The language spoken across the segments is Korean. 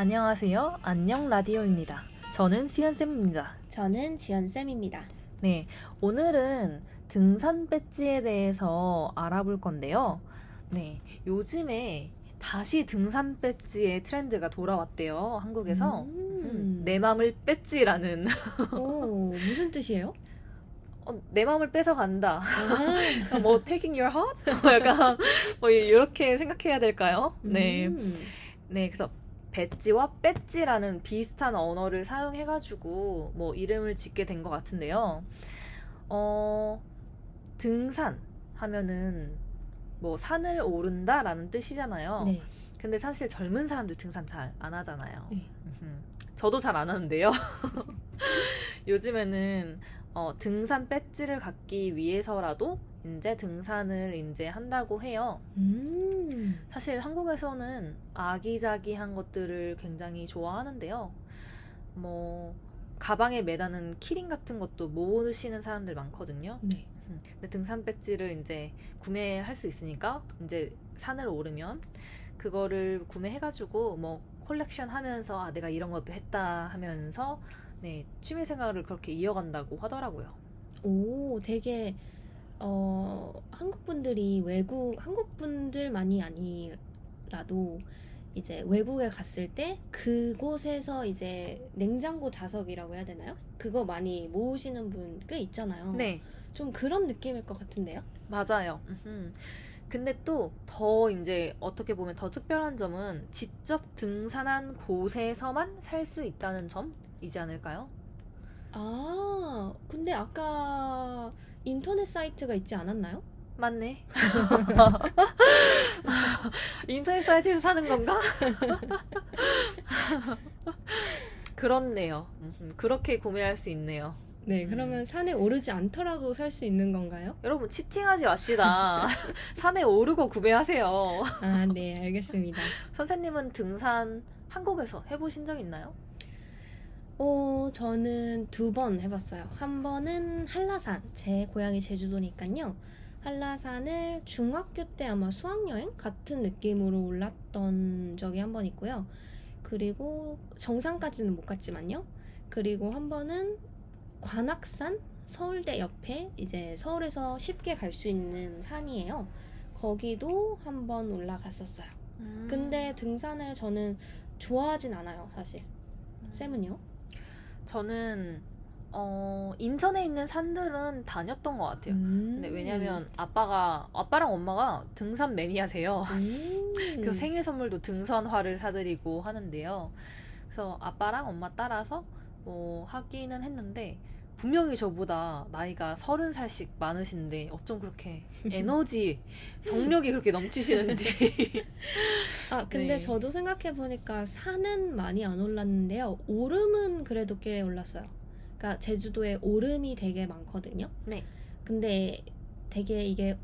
안녕하세요. 안녕 라디오입니다. 저는 시연쌤입니다. 저는 지연쌤입니다. 네, 오늘은 등산 배지에 대해서 알아볼 건데요. 네, 요즘에 다시 등산 배지의 트렌드가 돌아왔대요. 한국에서. 음. 내 맘을 뺐지라는 오, 무슨 뜻이에요? 어, 내 맘을 뺏어 간다. 아, 뭐 taking your heart? 뭐 약간 뭐 이렇게 생각해야 될까요? 네. 음. 네, 그래서 배지와 배지라는 비슷한 언어를 사용해가지고 뭐 이름을 짓게 된 것 같은데요. 어, 등산 하면은 뭐 산을 오른다라는 뜻이잖아요. 네. 근데 사실 젊은 사람들 등산 잘 안 하잖아요. 네. 저도 잘 안 하는데요. 요즘에는 어, 등산 배지를 갖기 위해서라도 이제 등산을 이제 한다고 해요. 음. 사실 한국에서는 아기자기한 것들을 굉장히 좋아하는데요. 뭐 가방에 매다는 키링 같은 것도 모으시는 사람들 많거든요. 네. 음, 근데 등산 배지를 이제 구매할 수 있으니까 이제 산을 오르면 그거를 구매해가지고 뭐 콜렉션 하면서 아 내가 이런 것도 했다 하면서 네 취미 생활을 그렇게 이어간다고 하더라고요. 오, 되게 어, 한국 분들이 외국 한국 분들만이 아니라도 이제 외국에 갔을 때 그곳에서 이제 냉장고 자석이라고 해야 되나요? 그거 많이 모으시는 분 꽤 있잖아요. 네 좀 그런 느낌일 것 같은데요. 맞아요. 근데 또 더 이제 어떻게 보면 더 특별한 점은 직접 등산한 곳에서만 살 수 있다는 점이지 않을까요? 아, 근데 아까 인터넷 사이트가 있지 않았나요? 맞네. 인터넷 사이트에서 사는 건가? 그렇네요. 그렇게 구매할 수 있네요. 네, 음. 그러면 산에 오르지 않더라도 살 수 있는 건가요? 여러분 치팅하지 맙시다. 산에 오르고 구매하세요. 아, 네, 알겠습니다. 선생님은 등산 한국에서 해보신 적 있나요? 어, 저는 두 번 해봤어요. 한 번은 한라산, 제 고향이 제주도니까요. 한라산을 중학교 때 아마 수학여행 같은 느낌으로 올랐던 적이 한 번 있고요. 그리고 정상까지는 못 갔지만요. 그리고 한 번은 관악산 서울대 옆에 이제 서울에서 쉽게 갈 수 있는 산이에요. 거기도 한 번 올라갔었어요. 음. 근데 등산을 저는 좋아하진 않아요, 사실. 쌤은요? 저는 어, 인천에 있는 산들은 다녔던 것 같아요. 음. 근데 왜냐면 아빠가 아빠랑 엄마가 등산 매니아세요. 음. 그래서 생일 선물도 등산화를 사드리고 하는데요. 그래서 아빠랑 엄마 따라서 뭐 하기는 했는데 분명히 저보다 나이가 서른 살씩 많으신데 어쩜 그렇게 에너지, 정력이 그렇게 넘치시는지. 아 근데 네. 저도 생각해 보니까 산은 많이 안 올랐는데요. 오름은 그래도 꽤 올랐어요. 그러니까 제주도에 오름이 되게 많거든요. 네. 근데 되게 이게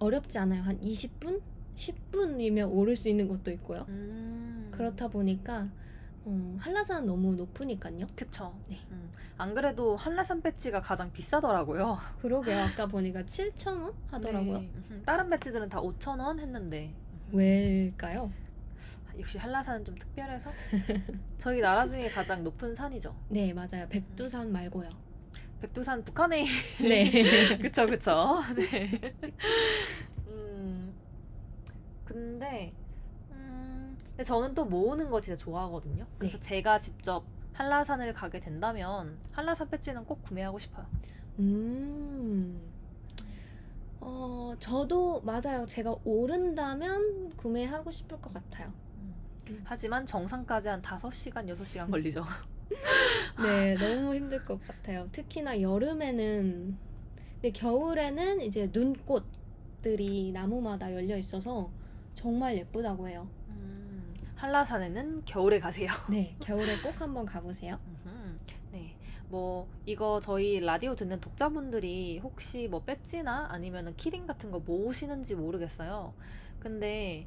어렵지 않아요. 한 20분, 10분이면 오를 수 있는 것도 있고요. 음. 그렇다 보니까 음, 한라산 너무 높으니까요. 그쵸. 네. 음. 안 그래도 한라산 배지가 가장 비싸더라고요. 그러게요. 아까 보니까 7,000원 하더라고요. 네. 음, 다른 배지들은 다 5,000원 했는데. 왜일까요? 역시 한라산은 좀 특별해서 저희 나라 중에 가장 높은 산이죠. 네, 맞아요. 백두산 말고요. 백두산 북한에 네. 그쵸 그쵸. 네. 음 근데 음 근데 저는 또 모으는 거 진짜 좋아하거든요. 그래서 네. 제가 직접 한라산을 가게 된다면 한라산 배지는 꼭 구매하고 싶어요. 음. 어, 저도 맞아요. 제가 오른다면 구매하고 싶을 것 같아요. 음. 하지만 정상까지 한 5시간, 6시간 걸리죠. 네, 너무 힘들 것 같아요. 특히나 여름에는, 근데 겨울에는 이제 눈꽃들이 나무마다 열려 있어서 정말 예쁘다고 해요. 음, 한라산에는 겨울에 가세요. 네, 겨울에 꼭 한번 가보세요. 네. 뭐 이거 저희 라디오 듣는 독자분들이 혹시 뭐 배지나 아니면은 키링 같은 거 모으시는지 모르겠어요. 근데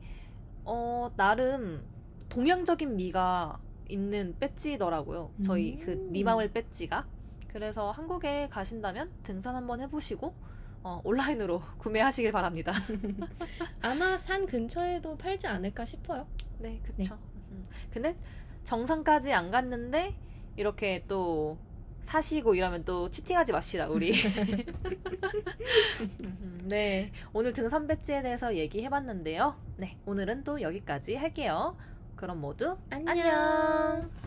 어 나름 동양적인 미가 있는 배지더라고요. 저희 그 음. 니마을 배지가. 그래서 한국에 가신다면 등산 한번 해보시고 어, 온라인으로 구매하시길 바랍니다. 아마 산 근처에도 팔지 않을까 싶어요. 네, 그쵸. 음. 근데 정상까지 안 갔는데 이렇게 또 사시고 이러면 또 치팅하지 맙시다 우리. 음, 네 오늘 등산 배지에 대해서 얘기해봤는데요. 네 오늘은 또 여기까지 할게요. 그럼 모두 안녕. 안녕.